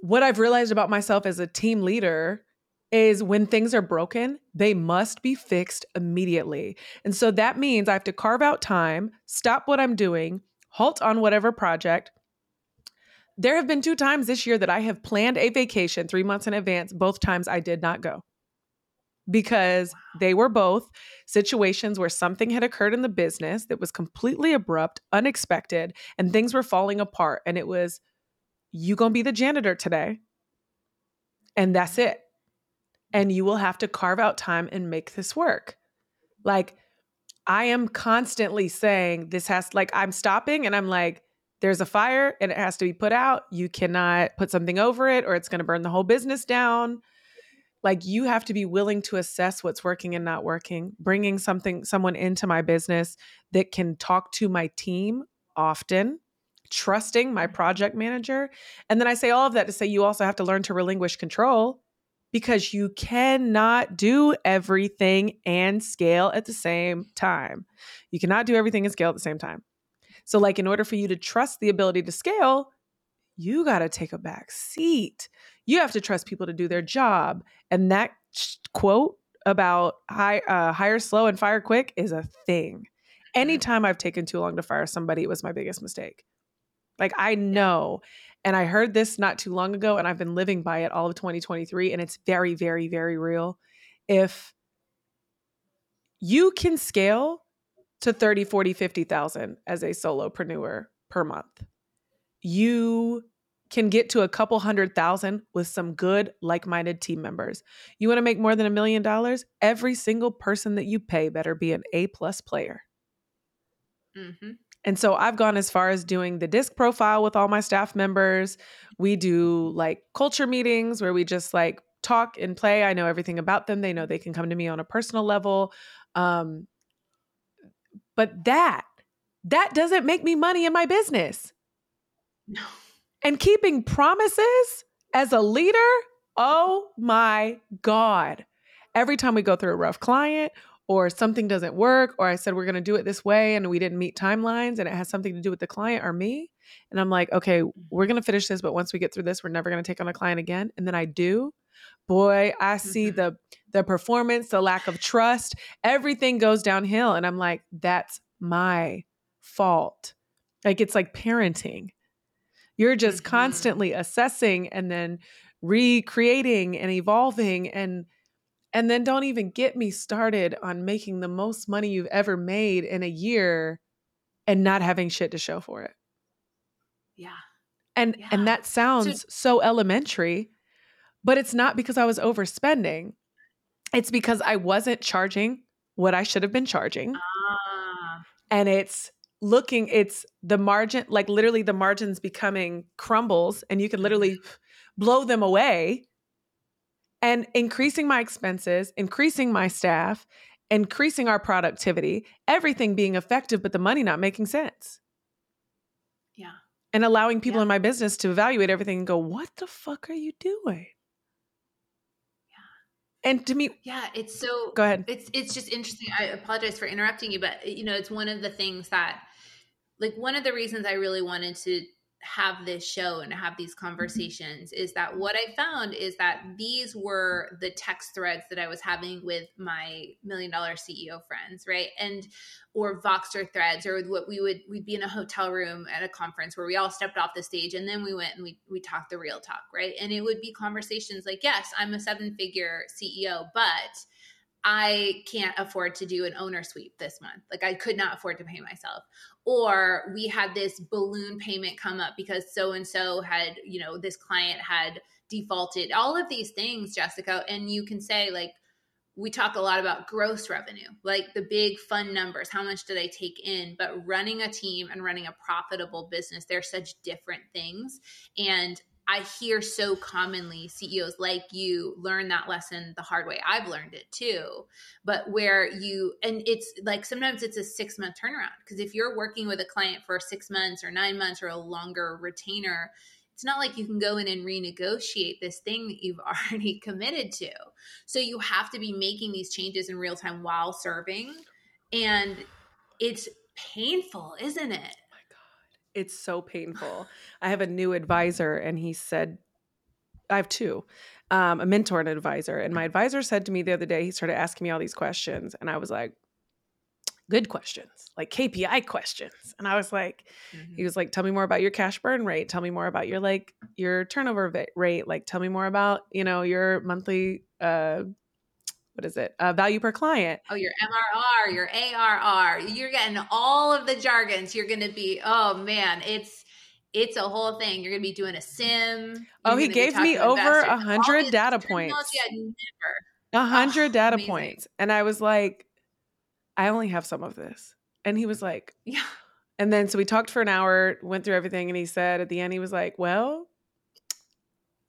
what I've realized about myself as a team leader is when things are broken, they must be fixed immediately. And so that means I have to carve out time, stop what I'm doing, halt on whatever project. There have been two times this year that I have planned a vacation three months in advance. Both times I did not go because they were both situations where something had occurred in the business that was completely abrupt, unexpected, and things were falling apart. And it was you going to be the janitor today. And that's it. And you will have to carve out time and make this work. Like, I am constantly saying this has, like, I'm stopping and I'm like, there's a fire and it has to be put out. You cannot put something over it or it's going to burn the whole business down. Like, you have to be willing to assess what's working and not working. Bringing something, someone into my business that can talk to my team often trusting my mm-hmm. project manager. And then I say all of that to say you also have to learn to relinquish control because you cannot do everything and scale at the same time. You cannot do everything and scale at the same time. So, like, in order for you to trust the ability to scale, you got to take a back seat. You have to trust people to do their job. And that quote about high, uh, hire slow and fire quick is a thing. Anytime I've taken too long to fire somebody, it was my biggest mistake. Like I know. And I heard this not too long ago and I've been living by it all of 2023 and it's very very very real. If you can scale to 30, 40, 50,000 as a solopreneur per month. You can get to a couple hundred thousand with some good like-minded team members. You want to make more than a million dollars? Every single person that you pay better be an A plus player. Mm-hmm. And so I've gone as far as doing the disc profile with all my staff members. We do like culture meetings where we just like talk and play. I know everything about them. They know they can come to me on a personal level. Um, but that, that doesn't make me money in my business. No. And keeping promises as a leader, oh my God. Every time we go through a rough client or something doesn't work or I said we're going to do it this way and we didn't meet timelines and it has something to do with the client or me and I'm like okay we're going to finish this but once we get through this we're never going to take on a client again and then I do boy I see mm-hmm. the the performance the lack of trust everything goes downhill and I'm like that's my fault like it's like parenting you're just mm-hmm. constantly assessing and then recreating and evolving and and then don't even get me started on making the most money you've ever made in a year and not having shit to show for it. Yeah. And Yeah. and that sounds so elementary, but it's not because I was overspending. It's because I wasn't charging what I should have been charging. Ah. and it's looking it's the margin like literally the margins becoming crumbles and you can literally mm-hmm. blow them away and increasing my expenses increasing my staff increasing our productivity everything being effective but the money not making sense Yeah. and allowing people Yeah. in my business to evaluate everything and go what the fuck are you doing Yeah. and to me Yeah. It's so go ahead it's it's just interesting. I apologize for interrupting you, but you know, it's one of the things that like one of the reasons I really wanted to have this show and have these mm-hmm. conversations is that what I found is that these were the text threads that I was having with my million dollar CEO friends, right? And or Voxer threads or what we would we'd be in a hotel room at a conference where we all stepped off the stage and then we went and we we talked the real talk, right? And it would be conversations like, yes, I'm a seven figure CEO, but I can't afford to do an owner sweep this month. Like I could not afford to pay myself. Or we had this balloon payment come up because so and so had, you know, this client had defaulted. All of these things, Jessica, and you can say like we talk a lot about gross revenue, like the big fun numbers. How much did I take in? But running a team and running a profitable business, they're such different things. And I hear so commonly CEOs like you learn that lesson the hard way. I've learned it too. But where you, and it's like sometimes it's a six month turnaround. Because if you're working with a client for six months or nine months or a longer retainer, it's not like you can go in and renegotiate this thing that you've [LAUGHS] already committed to. So you have to be making these changes in real time while serving. And it's painful, isn't it? It's so painful. I have a new advisor, and he said, I have two, um, a mentor and an advisor. And my advisor said to me the other day, he started asking me all these questions, and I was like, good questions, like KPI questions. And I was like, he was like, tell me more about your cash burn rate. Tell me more about your like your turnover rate. Like, tell me more about you know your monthly uh, what is it? Uh, value per client. Oh, your MRR, your ARR. You're getting all of the jargons. You're going to be, oh man, it's it's a whole thing. You're going to be doing a sim. Oh, he gave me over a hundred data points. A hundred Oh, data amazing. points, and I was like, I only have some of this. And he was like, Yeah. and then so we talked for an hour, went through everything, and he said at the end, he was like, well.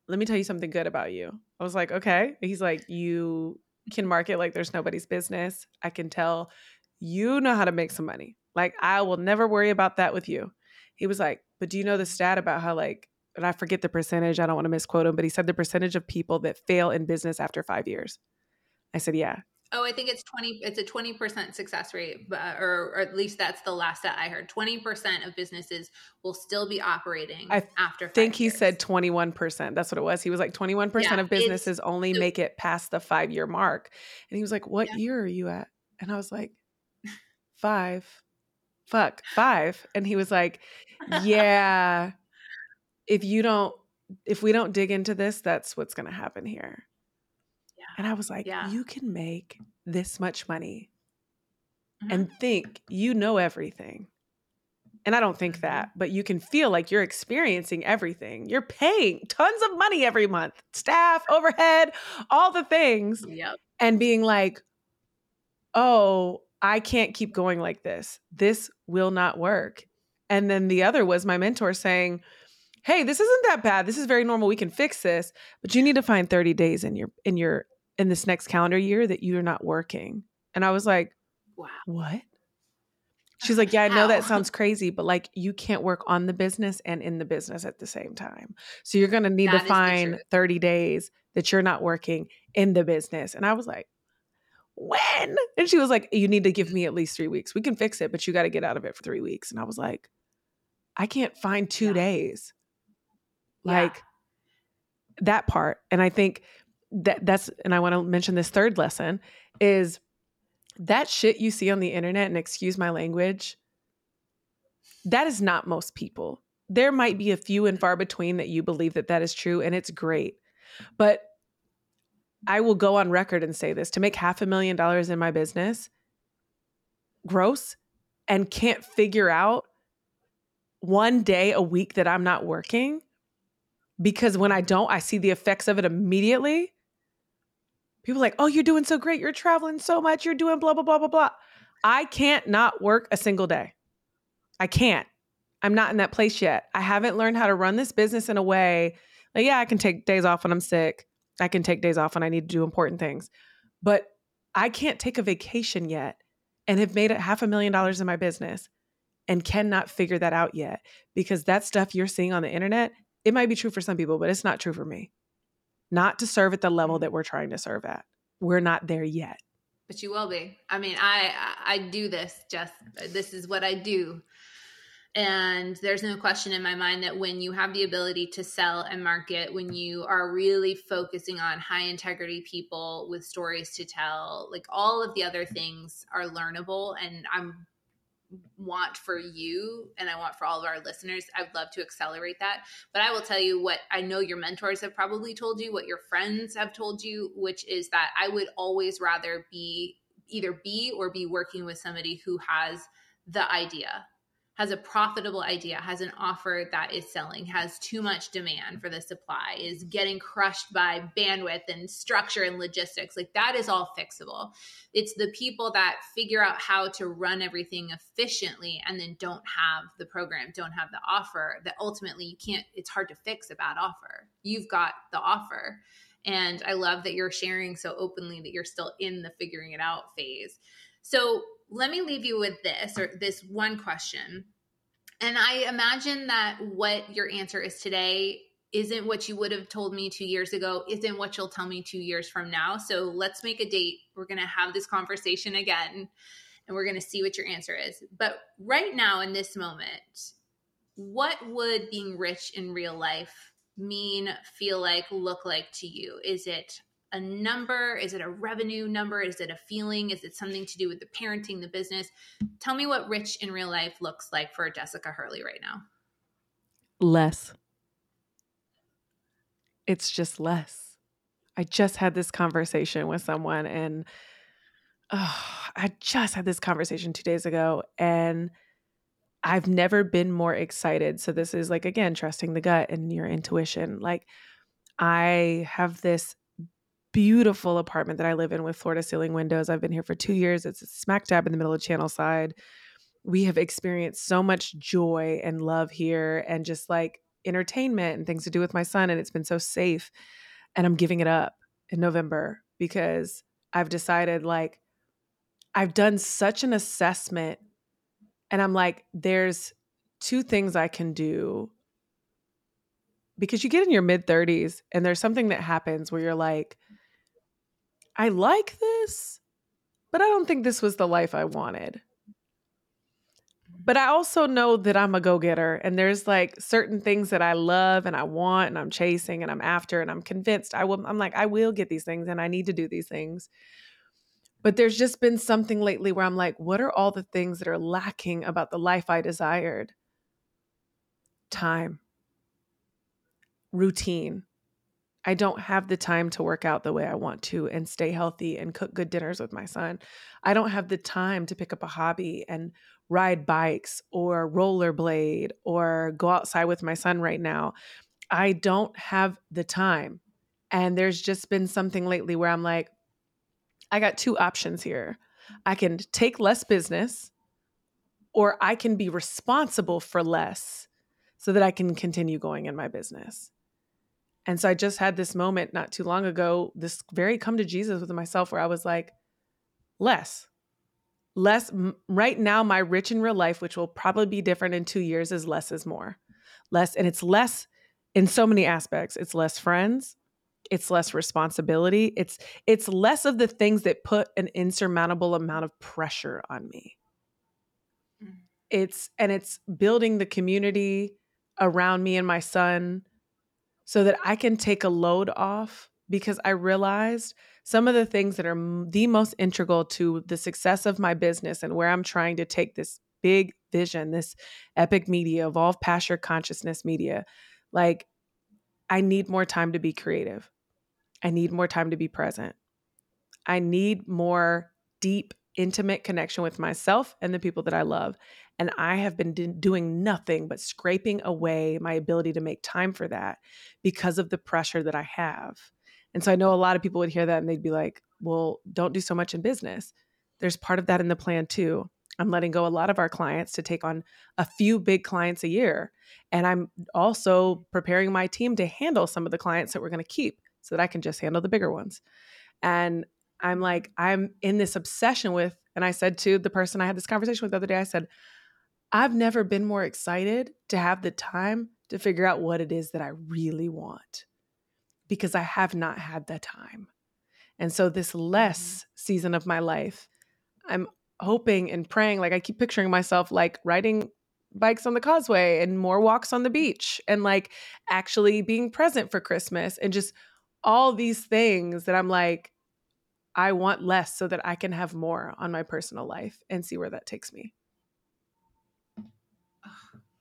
Let me tell you something good about you. I was like, okay. He's like, you can market like there's nobody's business. I can tell you know how to make some money. Like, I will never worry about that with you. He was like, but do you know the stat about how, like, and I forget the percentage, I don't want to misquote him, but he said the percentage of people that fail in business after five years. I said, yeah. Oh, I think it's 20 it's a 20% success rate, but, or, or at least that's the last that I heard. 20% of businesses will still be operating I after I think he years. said 21%. That's what it was. He was like 21% Yeah, of businesses only so- make it past the five year mark. And he was like, What Yeah. year are you at? And I was like, Five. Fuck, five. And he was like, Yeah, if you don't, if we don't dig into this, that's what's going to happen here. And I was like, Yeah. You can make this much money Mhm. and think you know everything. And I don't think Mhm. that, but you can feel like you're experiencing everything. You're paying tons of money every month, staff, overhead, all the things, Yep. and being like, oh, I can't keep going like this. This will not work. And then the other was my mentor saying, hey, this isn't that bad. This is very normal. We can fix this, but you need to find 30 days in your in your in this next calendar year that you're not working. And I was like, Wow. what? She's like, yeah, I know that sounds crazy, but like you can't work on the business and in the business at the same time. So you're going to need That to find 30 days that you're not working in the business. And I was like, when? And she was like, you need to give me at least three weeks. We can fix it, but you got to get out of it for three weeks. And I was like, I can't find two Yeah. days. Yeah. Like that part. And I think that that's, and I want to mention this third lesson is that shit you see on the internet, and excuse my language, that is not most people. There might be a few and far between that you believe that that is true, and it's great. But I will go on record and say this to make half a million dollars in my business, gross, and can't figure out one day a week that I'm not working because when I don't, I see the effects of it immediately. People like, oh, you're doing so great. You're traveling so much. You're doing blah, blah, blah, blah, blah. I can't not work a single day. I can't. I'm not in that place yet. I haven't learned how to run this business in a way like, yeah, I can take days off when I'm sick. I can take days off when I need to do important things. But I can't take a vacation yet and have made it half a million dollars in my business and cannot figure that out yet because that stuff you're seeing on the internet, it might be true for some people, but it's not true for me. Not to serve at the level that we're trying to serve at. We're not there yet. But you will be. I mean, I I do this, just This is what I do. And there's no question in my mind that when you have the ability to sell and market, when you are really focusing on high integrity people with stories to tell, like all of the other things are learnable. And I'm want for you and I want for all of our listeners. I'd love to accelerate that. But I will tell you what I know your mentors have probably told you, what your friends have told you, which is that I would always rather be either be or be working with somebody who has the idea has a profitable idea, has an offer that is selling, has too much demand for the supply, is getting crushed by bandwidth and structure and logistics. Like that is all fixable. It's the people that figure out how to run everything efficiently and then don't have the program, don't have the offer that ultimately you can't, it's hard to fix a bad offer. You've got the offer. And I love that you're sharing so openly that you're still in the figuring it out phase. So let me leave you with this or this one question. And I imagine that what your answer is today isn't what you would have told me two years ago, isn't what you'll tell me two years from now. So let's make a date. We're going to have this conversation again and we're going to see what your answer is. But right now, in this moment, what would being rich in real life mean, feel like, look like to you? Is it a number? Is it a revenue number? Is it a feeling? Is it something to do with the parenting, the business? Tell me what rich in real life looks like for Jessica Hurley right now. Less. It's just less. I just had this conversation with someone and oh, I just had this conversation two days ago and I've never been more excited. So, this is like, again, trusting the gut and your intuition. Like, I have this beautiful apartment that I live in with to ceiling windows. I've been here for two years. It's smack dab in the middle of Channelside. We have experienced so much joy and love here and just like entertainment and things to do with my son. And it's been so safe. And I'm giving it up in November because I've decided like I've done such an assessment and I'm like, there's two things I can do because you get in your mid 30s and there's something that happens where you're like, I like this, but I don't think this was the life I wanted. But I also know that I'm a go getter, and there's like certain things that I love and I want and I'm chasing and I'm after, and I'm convinced I will. I'm like, I will get these things and I need to do these things. But there's just been something lately where I'm like, what are all the things that are lacking about the life I desired? Time, routine, I don't have the time to work out the way I want to and stay healthy and cook good dinners with my son. I don't have the time to pick up a hobby and ride bikes or rollerblade or go outside with my son right now. I don't have the time. And there's just been something lately where I'm like, I got two options here. I can take less business or I can be responsible for less so that I can continue going in my business. And so I just had this moment not too long ago, this very come to Jesus with myself where I was like, less. Less right now, my rich in real life, which will probably be different in two years, is less is more. Less, and it's less in so many aspects. It's less friends, it's less responsibility. It's it's less of the things that put an insurmountable amount of pressure on me. Mm. It's and it's building the community around me and my son so that I can take a load off because I realized some of the things that are the most integral to the success of my business and where I'm trying to take this big vision, this Epyc Media, evolve passion consciousness media. Like, I need more time to be creative. I need more time to be present. I need more deep, intimate connection with myself and the people that I love. And I have been d- doing nothing but scraping away my ability to make time for that because of the pressure that I have. And so I know a lot of people would hear that and they'd be like, well, don't do so much in business. There's part of that in the plan too. I'm letting go a lot of our clients to take on a few big clients a year. And I'm also preparing my team to handle some of the clients that we're going to keep so that I can just handle the bigger ones. And I'm like, I'm in this obsession with, and I said to the person I had this conversation with the other day, I said, I've never been more excited to have the time to figure out what it is that I really want because I have not had the time. And so, this mm-hmm. less season of my life, I'm hoping and praying, like, I keep picturing myself like riding bikes on the causeway and more walks on the beach and like actually being present for Christmas and just all these things that I'm like, I want less so that I can have more on my personal life and see where that takes me.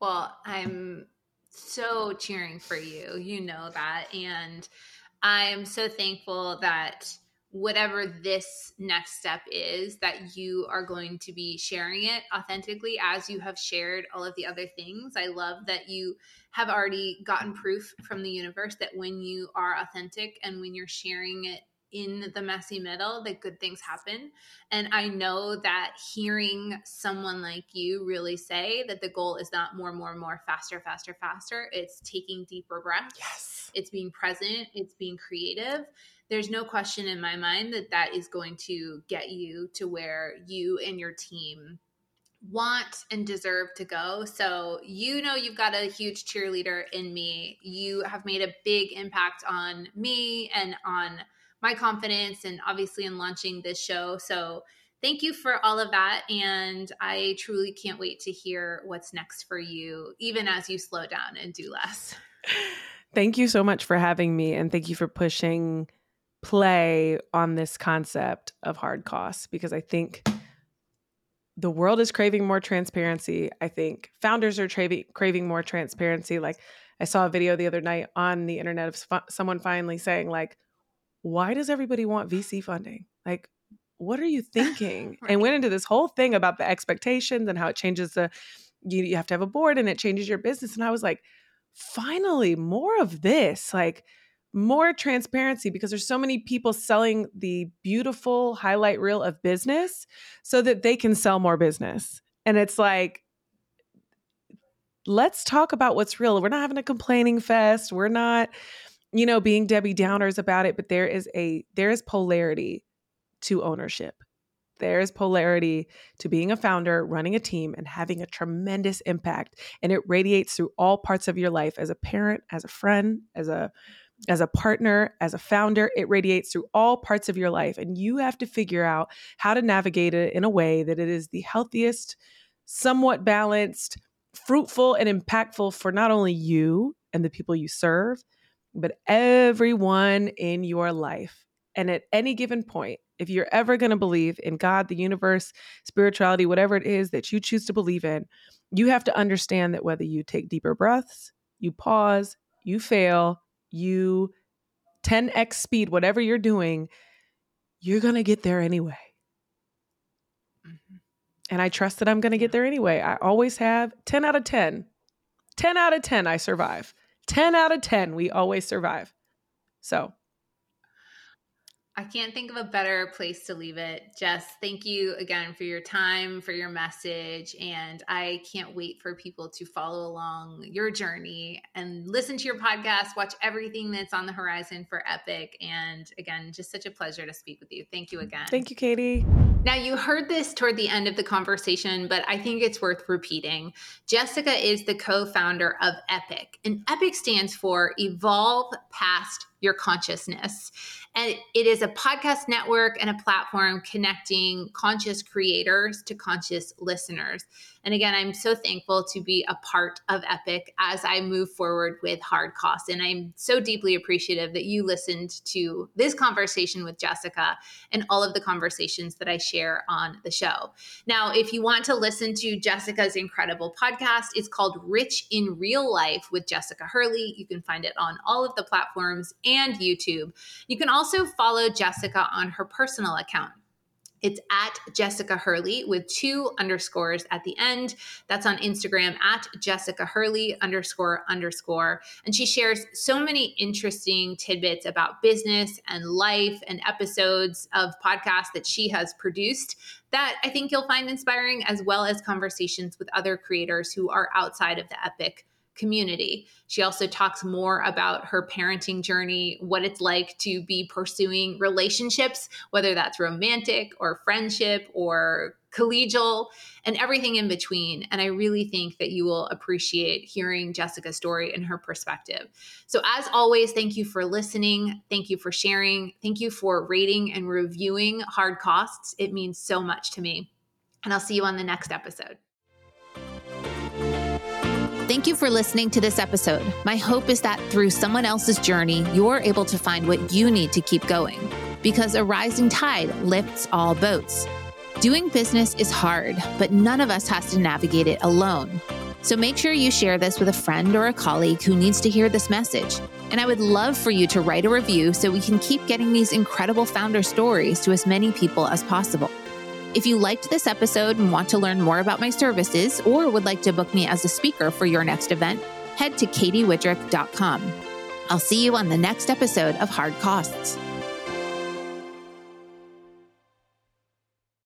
Well, I'm so cheering for you. You know that. And I'm so thankful that whatever this next step is, that you are going to be sharing it authentically as you have shared all of the other things. I love that you have already gotten proof from the universe that when you are authentic and when you're sharing it in the messy middle that good things happen. And I know that hearing someone like you really say that the goal is not more, more, more, faster, faster, faster. It's taking deeper breaths. Yes. It's being present. It's being creative. There's no question in my mind that that is going to get you to where you and your team want and deserve to go. So, you know, you've got a huge cheerleader in me. You have made a big impact on me and on my confidence and obviously in launching this show. So thank you for all of that. And I truly can't wait to hear what's next for you, even as you slow down and do less. [LAUGHS] Thank you so much for having me. And thank you for pushing play on this concept of hard costs because I think the world is craving more transparency. I think founders are tra- craving more transparency. Like I saw a video the other night on the internet of someone finally saying like why does everybody want VC funding? Like, what are you [LAUGHS] thinking? right. And went into this whole thing about the expectations and how it changes the, you, you have to have a board and it changes your business. And I was like, finally, more of this, like more transparency because there's so many people selling the beautiful highlight reel of business so that they can sell more business. And it's like, let's talk about what's real. We're not having a complaining fest. We're not, you know, being Debbie Downers about it, but there is a there is polarity to ownership. There is polarity to being a founder, running a team, and having a tremendous impact. And it radiates through all parts of your life as a parent, as a friend, as a as a partner, as a founder, it radiates through all parts of your life. And you have to figure out how to navigate it in a way that it is the healthiest, somewhat balanced, fruitful, and impactful for not only you and the people you serve, but everyone in your life. And at any given point, if you're ever going to believe in God, the universe, spirituality, whatever it is that you choose to believe in, you have to understand that whether you take deeper breaths, you pause, you fail, you 10x speed, whatever you're doing, you're going to get there anyway. Mm-hmm. And I trust that I'm going to get there anyway. I always have 10 out of 10. 10 out of 10, I survive. 10 out of 10, we always survive. So I can't think of a better place to leave it. Jess, thank you again for your time, for your message. And I can't wait for people to follow along your journey and listen to your podcast, watch everything that's on the horizon for Epyc. And again, just such a pleasure to speak with you. Thank you again. Thank you, Katy. Now, you heard this toward the end of the conversation, but I think it's worth repeating. Jessica is the co founder of Epyc, and Epyc stands for Evolve Past Your Consciousness. And it is a podcast network and a platform connecting conscious creators to conscious listeners. And again, I'm so thankful to be a part of Epyc as I move forward with hard costs. And I'm so deeply appreciative that you listened to this conversation with Jessica and all of the conversations that I share on the show. Now, if you want to listen to Jessica's incredible podcast, it's called Rich in Real Life with Jessica Hurley. You can find it on all of the platforms and YouTube. You can also follow Jessica on her personal account It's at Jessica Hurley with two underscores at the end. That's on Instagram at Jessica Hurley underscore underscore. And she shares so many interesting tidbits about business and life and episodes of podcasts that she has produced that I think you'll find inspiring, as well as conversations with other creators who are outside of the Epyc community. She also talks more about her parenting journey, what it's like to be pursuing relationships, whether that's romantic or friendship or collegial and everything in between. And I really think that you will appreciate hearing Jessica's story and her perspective. So, as always, thank you for listening. Thank you for sharing. Thank you for rating and reviewing Hard Costs. It means so much to me. And I'll see you on the next episode. Thank you for listening to this episode. My hope is that through someone else's journey, you're able to find what you need to keep going because a rising tide lifts all boats. Doing business is hard, but none of us has to navigate it alone. So make sure you share this with a friend or a colleague who needs to hear this message. And I would love for you to write a review so we can keep getting these incredible founder stories to as many people as possible. If you liked this episode and want to learn more about my services or would like to book me as a speaker for your next event, head to katywidrick.com. I'll see you on the next episode of Hard Costs.